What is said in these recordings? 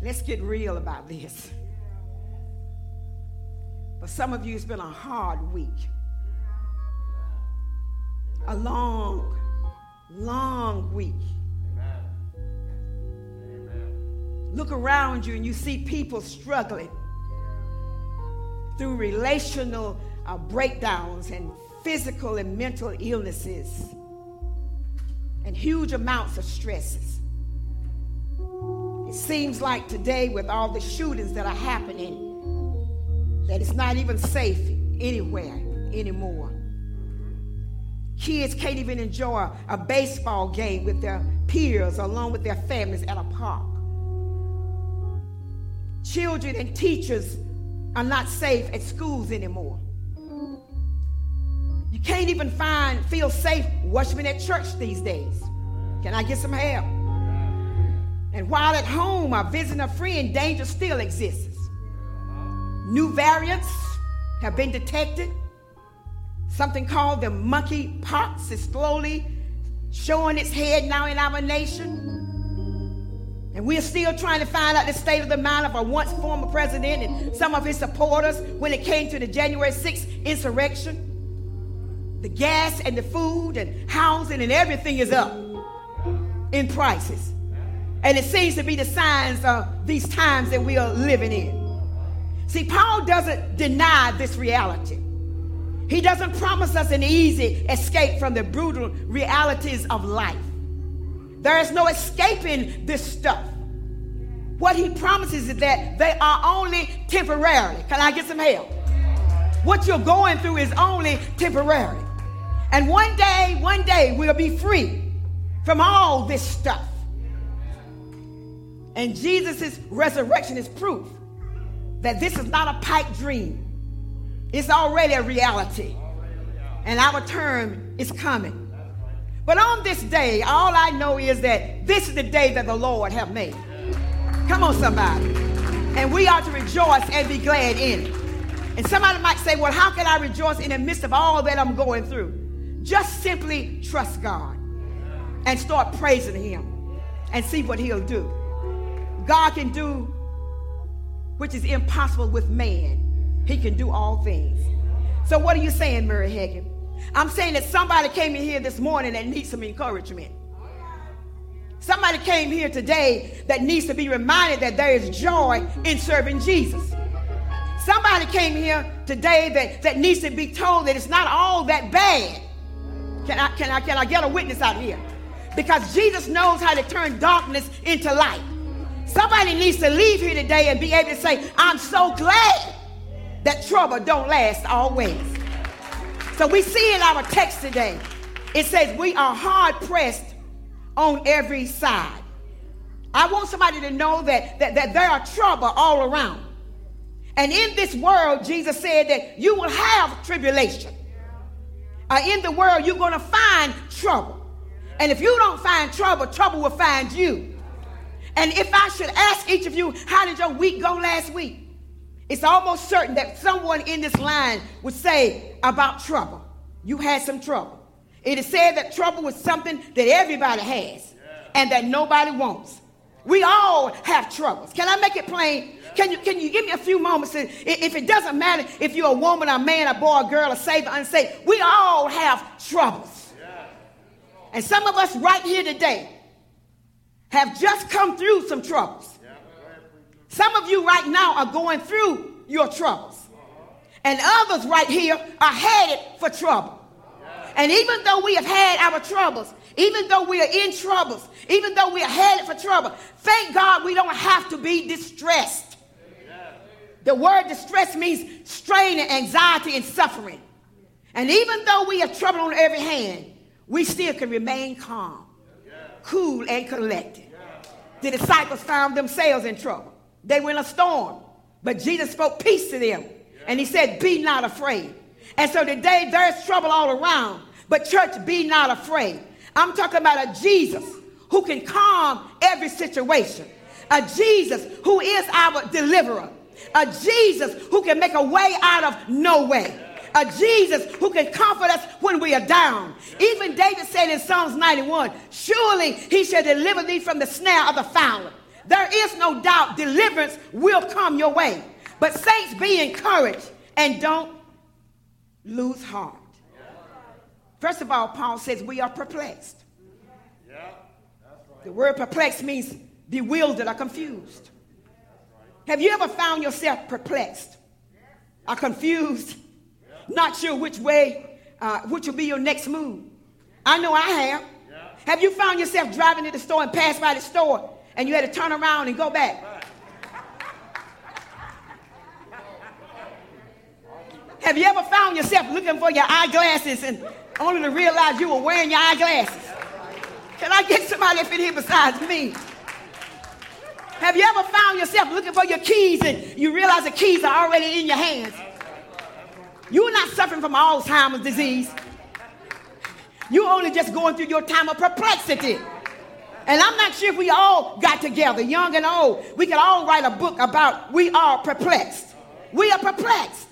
Let's get real about this. For some of you, it's been a hard week. A long, long week. Look around you and you see people struggling through relational uh, breakdowns and physical and mental illnesses and huge amounts of stresses. Seems like today, with all the shootings that are happening, that it's not even safe anywhere anymore. Kids can't even enjoy a baseball game with their peers along with their families at a park. Children and teachers are not safe at schools anymore. You can't even find, feel safe worshiping at church these days. Can I get some help? And while at home or visiting a friend, danger still exists. New variants have been detected. Something called the monkey pox is slowly showing its head now in our nation. And we're still trying to find out the state of the mind of our once former president and some of his supporters when it came to the January 6th insurrection. The gas and the food and housing and everything is up in prices. And it seems to be the signs of these times that we are living in. See, Paul doesn't deny this reality. He doesn't promise us an easy escape from the brutal realities of life. There is no escaping this stuff. What he promises is that they are only temporary. Can I get some help? What you're going through is only temporary. And one day, one day, we'll be free from all this stuff. And Jesus' resurrection is proof that this is not a pipe dream. It's already a reality. And our turn is coming. But on this day, all I know is that this is the day that the Lord have made. Come on, somebody. And we are to rejoice and be glad in it. And somebody might say, well, how can I rejoice in the midst of all that I'm going through? Just simply trust God and start praising Him and see what He'll do. God can do which is impossible with man. He can do all things. So, what are you saying, Mary Hagan? I'm saying that somebody came in here this morning that needs some encouragement. Somebody came here today that needs to be reminded that there is joy in serving Jesus. Somebody came here today that, that needs to be told that it's not all that bad. Can I, can, I, can I get a witness out here? Because Jesus knows how to turn darkness into light. Somebody needs to leave here today and be able to say, I'm so glad that trouble don't last always. So we see in our text today, it says we are hard pressed on every side. I want somebody to know that, that, that there are trouble all around. And in this world, Jesus said that you will have tribulation. Uh, in the world, you're going to find trouble. And if you don't find trouble, trouble will find you. And if I should ask each of you, how did your week go last week? It's almost certain that someone in this line would say about trouble. You had some trouble. It is said that trouble is something that everybody has and that nobody wants. We all have troubles. Can I make it plain? Can you, can you give me a few moments? If it doesn't matter if you're a woman, a man, a boy, a girl, a saved, or unsaved, we all have troubles. And some of us right here today, have just come through some troubles. Some of you right now are going through your troubles. And others right here are headed for trouble. And even though we have had our troubles, even though we are in troubles, even though we are headed for trouble, thank God we don't have to be distressed. The word distress means strain and anxiety and suffering. And even though we have trouble on every hand, we still can remain calm cool and collected. The disciples found themselves in trouble. They were in a storm, but Jesus spoke peace to them. And he said, Be not afraid. And so today there's trouble all around, but church, be not afraid. I'm talking about a Jesus who can calm every situation, a Jesus who is our deliverer, a Jesus who can make a way out of no way a Jesus who can comfort us when we are down. Even David said in Psalms 91, Surely he shall deliver thee from the snare of the fowler. There is no doubt deliverance will come your way. But saints, be encouraged and don't lose heart. First of all, Paul says we are perplexed. The word perplexed means bewildered or confused. Have you ever found yourself perplexed or confused? Not sure which way, uh, which will be your next move. I know I have. Have you found yourself driving to the store and pass by the store and you had to turn around and go back? Have you ever found yourself looking for your eyeglasses and only to realize you were wearing your eyeglasses? Can I get somebody up in here besides me? Have you ever found yourself looking for your keys and you realize the keys are already in your hands? You're not suffering from Alzheimer's disease. You're only just going through your time of perplexity. And I'm not sure if we all got together, young and old, we could all write a book about we are perplexed. We are perplexed.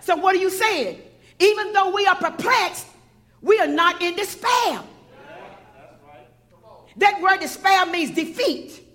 So what are you saying? Even though we are perplexed, we are not in despair. That word despair means defeat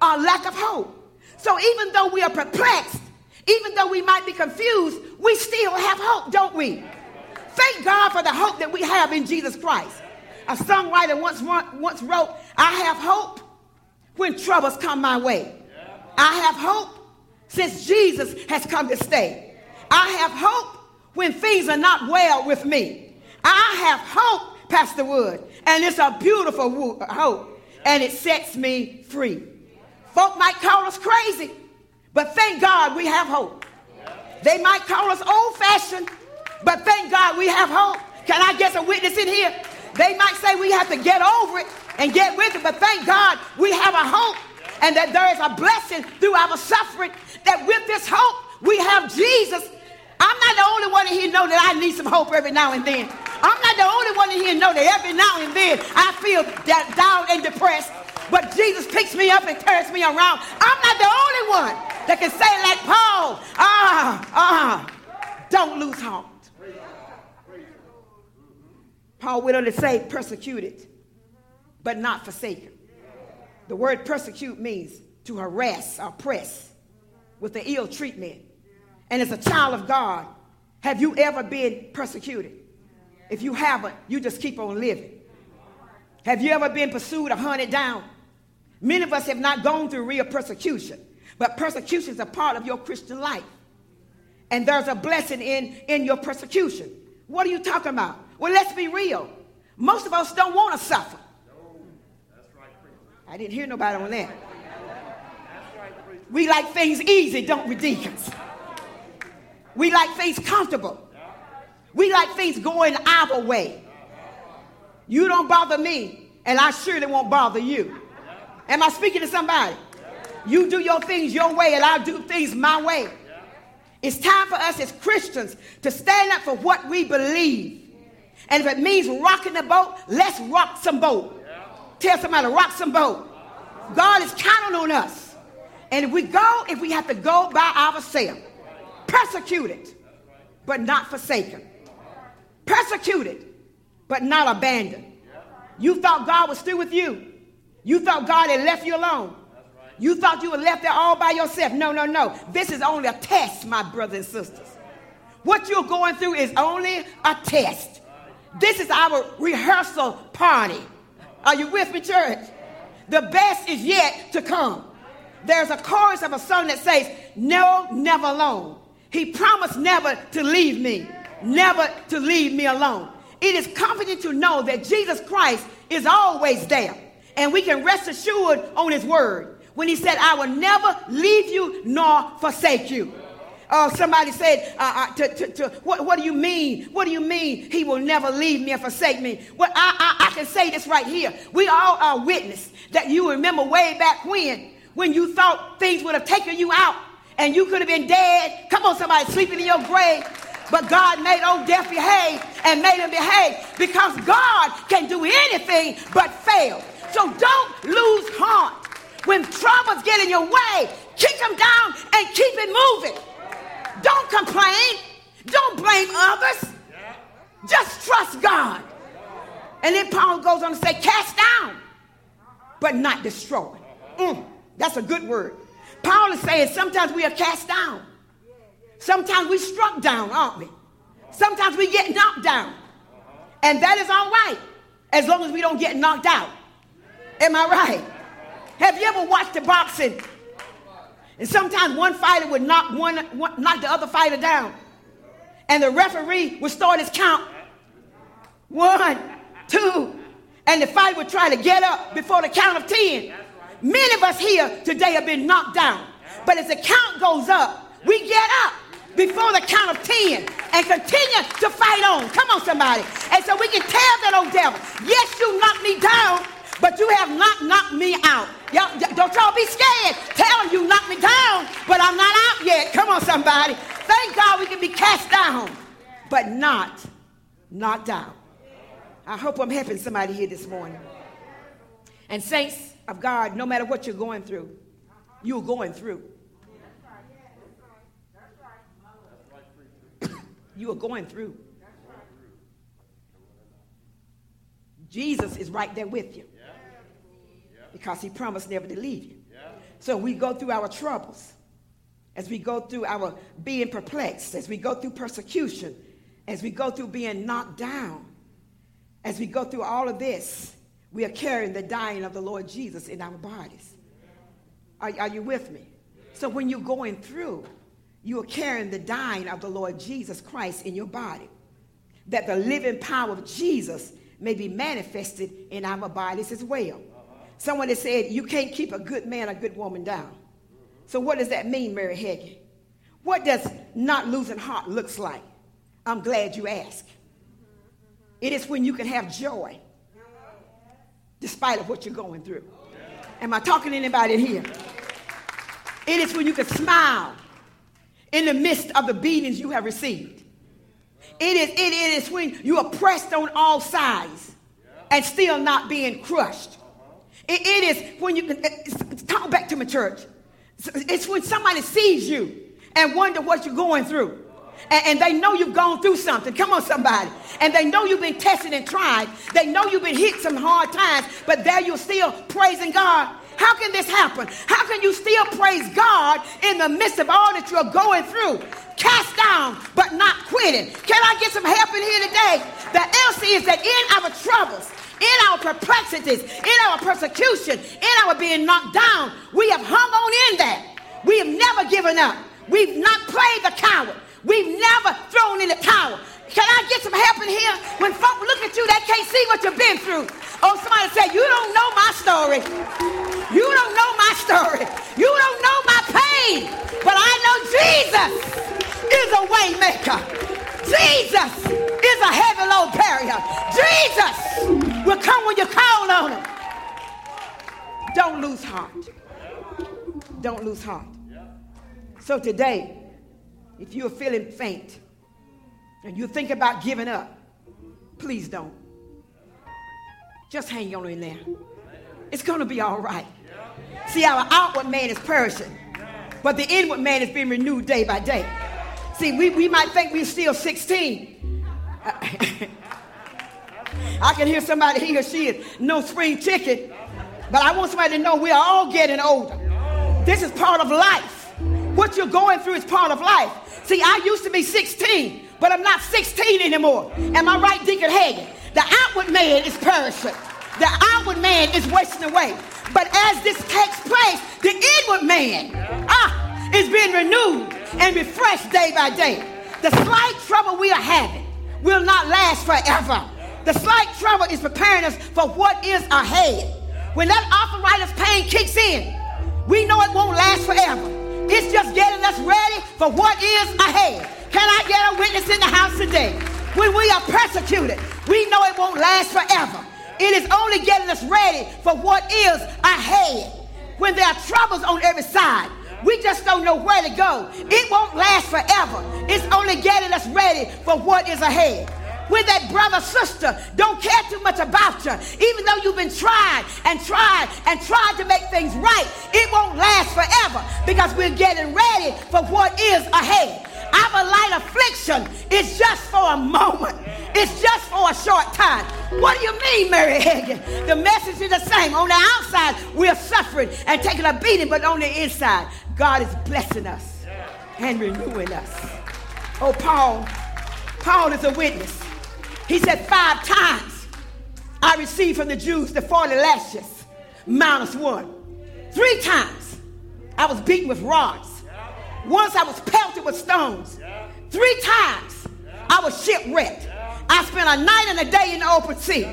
or lack of hope. So even though we are perplexed, even though we might be confused, we still have hope, don't we? Thank God for the hope that we have in Jesus Christ. A songwriter once, once wrote, I have hope when troubles come my way. I have hope since Jesus has come to stay. I have hope when things are not well with me. I have hope, Pastor Wood, and it's a beautiful hope, and it sets me free. Folk might call us crazy, but thank God we have hope. They might call us old fashioned, but thank God we have hope. Can I get a witness in here? They might say we have to get over it and get with it, but thank God we have a hope and that there is a blessing through our suffering. That with this hope, we have Jesus. I'm not the only one in here know that I need some hope every now and then. I'm not the only one in here know that every now and then I feel down and depressed. But Jesus picks me up and turns me around. I'm not the only one that can say like Paul, ah, ah, don't lose heart. Paul went on to say persecuted, but not forsaken. The word persecute means to harass, oppress with the ill treatment. And as a child of God, have you ever been persecuted? If you haven't, you just keep on living. Have you ever been pursued or hunted down? Many of us have not gone through real persecution, but persecution is a part of your Christian life. And there's a blessing in, in your persecution. What are you talking about? Well, let's be real. Most of us don't want to suffer. I didn't hear nobody on that. We like things easy, don't we, deacons? We like things comfortable. We like things going our way. You don't bother me, and I surely won't bother you. Am I speaking to somebody? You do your things your way, and I'll do things my way. It's time for us as Christians to stand up for what we believe. And if it means rocking the boat, let's rock some boat. Tell somebody, to rock some boat. God is counting on us. And if we go, if we have to go by ourselves, persecuted, but not forsaken. Persecuted, but not abandoned. You thought God was still with you. You thought God had left you alone. You thought you were left there all by yourself. No, no, no. This is only a test, my brothers and sisters. What you're going through is only a test. This is our rehearsal party. Are you with me, church? The best is yet to come. There's a chorus of a song that says, No, never alone. He promised never to leave me, never to leave me alone. It is comforting to know that Jesus Christ is always there. And we can rest assured on his word when he said, I will never leave you nor forsake you. Oh, somebody said, uh, uh, to, to, to, what, what do you mean? What do you mean he will never leave me or forsake me? Well, I, I, I can say this right here. We all are witness that you remember way back when, when you thought things would have taken you out and you could have been dead. Come on, somebody sleeping in your grave. But God made old death behave and made him behave because God can do anything but fail. So don't lose heart. When troubles get in your way, kick them down and keep it moving. Don't complain. Don't blame others. Just trust God. And then Paul goes on to say, cast down, but not destroy. Mm. That's a good word. Paul is saying sometimes we are cast down. Sometimes we struck down, aren't we? Sometimes we get knocked down. And that is all right as long as we don't get knocked out. Am I right? Have you ever watched the boxing? And sometimes one fighter would knock one, one knock the other fighter down. And the referee would start his count. One, two, and the fighter would try to get up before the count of 10. Many of us here today have been knocked down. But as the count goes up, we get up before the count of 10 and continue to fight on. Come on, somebody. And so we can tell that old devil, yes, you knocked me down, but you have not knocked me out. Y'all, don't y'all be scared. Tell him you knocked me down, but I'm not out yet. Come on, somebody. Thank God we can be cast down, but not knocked down. I hope I'm helping somebody here this morning. And saints, of God, no matter what you're going through, you're going through. you are going through. Jesus is right there with you because he promised never to leave you. So we go through our troubles, as we go through our being perplexed, as we go through persecution, as we go through being knocked down, as we go through all of this, we are carrying the dying of the Lord Jesus in our bodies. Are, are you with me? So when you're going through, you are carrying the dying of the Lord Jesus Christ in your body. That the living power of Jesus may be manifested in our bodies as well. Someone has said, You can't keep a good man, a good woman down. So, what does that mean, Mary Hagin? What does not losing heart looks like? I'm glad you asked. It is when you can have joy despite of what you're going through. Am I talking to anybody here? It is when you can smile in the midst of the beatings you have received. It is, it, it is when you are pressed on all sides and still not being crushed. It, it is when you can talk back to my church. It's when somebody sees you and wonder what you're going through and, and, they know you've gone through something. Come on, somebody. And they know you've been tested and tried. They know you've been hit some hard times, but there you're still praising God. How can this happen? How can you still praise God in the midst of all that you're going through? Cast down, but not quitting. Can I get some help in here today? The answer is that in our troubles, in our perplexities, in our persecution, in our being knocked down, we have hung on in that. We have never given up. We've not played the coward. We've never thrown in the towel. Can I get some help in here? When folk look at you, they can't see what you've been through. Oh, somebody say, You don't know my story. You don't know my story. You don't know my pain. But I know Jesus is a way maker. Jesus is a heavy load carrier. Jesus will come when you call on him. Don't lose heart. Don't lose heart. So today, if you're feeling faint and you think about giving up, please don't. Just hang on in there. It's going to be all right. See, our outward man is perishing, but the inward man is being renewed day by day. See, we, we might think we're still 16. I can hear somebody, he or she is no spring chicken, but I want somebody to know we are all getting older. This is part of life. What you're going through is part of life. See, I used to be 16, but I'm not 16 anymore. Am I right, Deacon Hagin? The outward man is perishing. The outward man is wasting away. But as this takes place, the inward man ah, is being renewed and refreshed day by day. The slight trouble we are having will not last forever. The slight trouble is preparing us for what is ahead. When that arthritis pain kicks in, we know it won't last forever. It's just getting us ready for what is ahead. Can I get a witness in the house today? When we are persecuted, we know it won't last forever. It is only getting us ready for what is ahead. When there are troubles on every side, we just don't know where to go. It won't last forever. It's only getting us ready for what is ahead when that brother, sister don't care too much about you, even though you've been trying and tried and tried to make things right, it won't last forever because we're getting ready for what is ahead. Our light affliction is just for a moment. It's just for a short time. What do you mean, Mary Hagan? The message is the same. On the outside, we're suffering and taking a beating, but on the inside, God is blessing us and renewing us. Oh, Paul, Paul is a witness. He said, Five times I received from the Jews the 40 lashes, minus one. Three times I was beaten with rods. Once I was pelted with stones. Three times I was shipwrecked. I spent a night and a day in the open sea.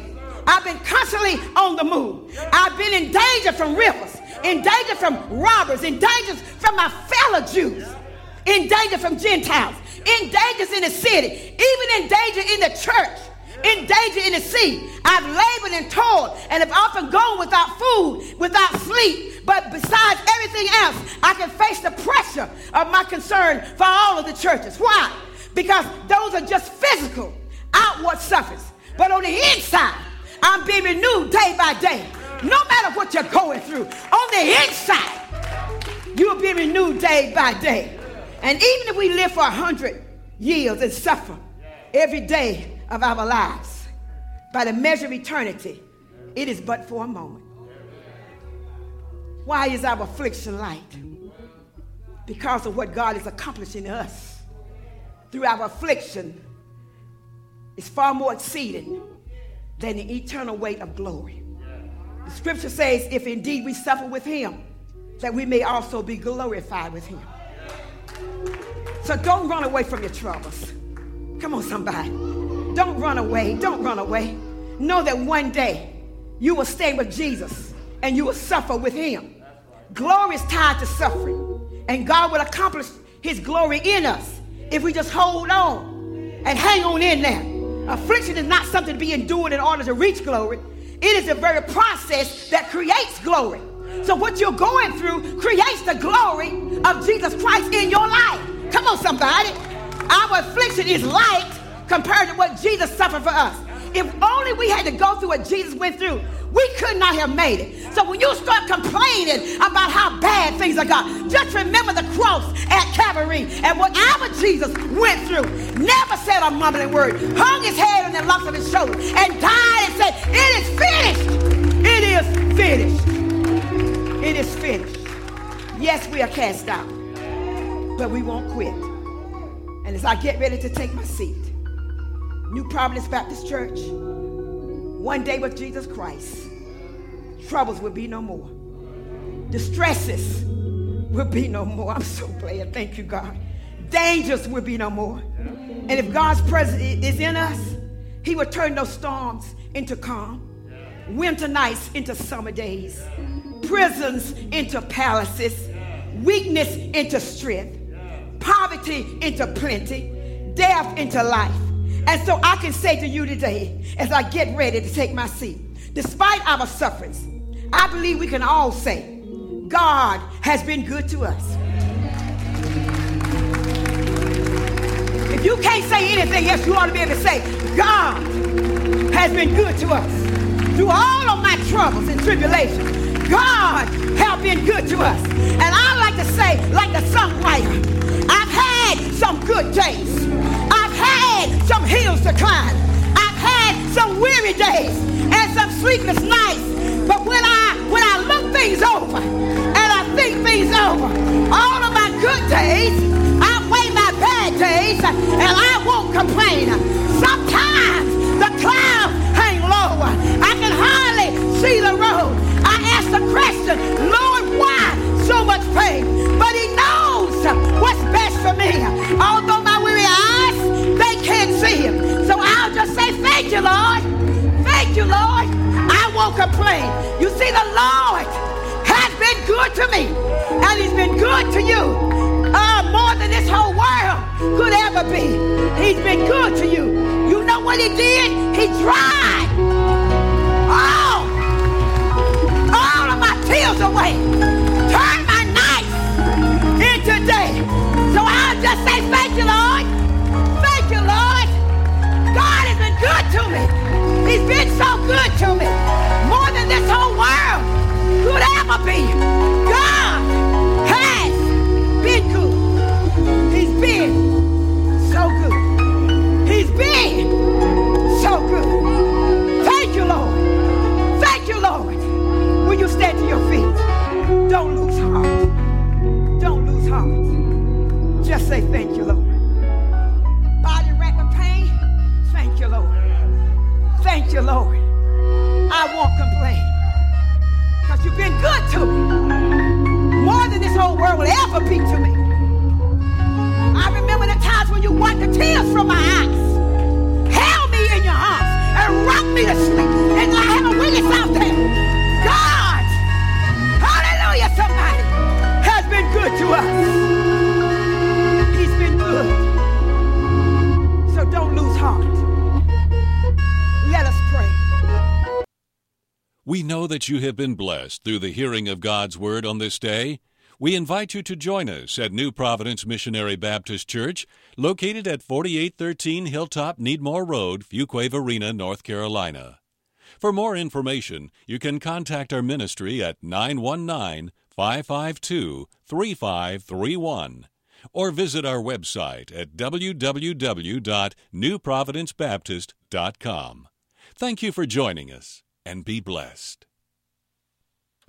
I've been constantly on the move. I've been in danger from rivers, in danger from robbers, in danger from my fellow Jews, in danger from Gentiles, in dangers in the city, even in danger in the church, in danger in the sea. I've labored and toiled and have often gone without food, without sleep. But besides everything else, I can face the pressure of my concern for all of the churches. Why? Because those are just physical, outward suffers. But on the inside, I'm being renewed day by day. No matter what you're going through, on the inside, you'll be renewed day by day. And even if we live for a hundred years and suffer every day of our lives, by the measure of eternity, it is but for a moment. Why is our affliction light? Because of what God is accomplishing in us through our affliction is far more exceeding than the eternal weight of glory. The scripture says, if indeed we suffer with him, that we may also be glorified with him. So don't run away from your troubles. Come on, somebody. Don't run away. Don't run away. Know that one day you will stay with Jesus and you will suffer with him. Glory is tied to suffering, and God will accomplish his glory in us if we just hold on and hang on in there. Affliction is not something to be endured in order to reach glory. It is the very process that creates glory. So what you're going through creates the glory of Jesus Christ in your life. Come on, somebody. Our affliction is light compared to what Jesus suffered for us. If only we had to go through what Jesus went through, we could not have made it. So when you start complaining about how bad things are gone, just remember the cross at Calvary and what our Jesus went through. Never said a mumbling word, hung his head on the lumps of his shoulder, and died and said, It is finished. It is finished. It is finished. Yes, we are cast out, but we won't quit. And as I get ready to take my seat, New Providence Baptist Church, one day with Jesus Christ, troubles will be no more. Distresses will be no more. I'm so glad. Thank you, God. Dangers will be no more. And if God's presence is in us, He will turn those storms into calm, winter nights into summer days, prisons into palaces, weakness into strength, poverty into plenty, death into life. And so I can say to you today, as I get ready to take my seat, despite our sufferings, I believe we can all say, God has been good to us. If you can't say anything else, you ought to be able to say, God has been good to us. Through all of my troubles and tribulations, God has been good to us. And I like to say, like the songwriter, I've had some good days. I've had some hills to climb. I've had some weary days and some sleepless nights. But when I when I look things over and I think things over, all of my good days outweigh my bad days, and I won't complain. Sometimes the clouds hang low. I can hardly see the road. The question, Lord, why so much pain? But he knows what's best for me. Although my weary eyes, they can't see him. So I'll just say, thank you, Lord. Thank you, Lord. I won't complain. You see, the Lord has been good to me, and He's been good to you. Uh, more than this whole world could ever be. He's been good to you. You know what He did? He dried all, away. Turned my nights into day. So I'll just say thank you, Lord. Thank you, Lord. God has been good to me. He's been so good to me. More than this whole world could ever be. God has been good. We know that you have been blessed through the hearing of God's Word on this day. We invite you to join us at New Providence Missionary Baptist Church, located at 4813 Hilltop Needmore Road, Fuquay-Varina, North Carolina. For more information, you can contact our ministry at 919 552 3531 or visit our website at www.newprovidencebaptist.com. Thank you for joining us and be blessed.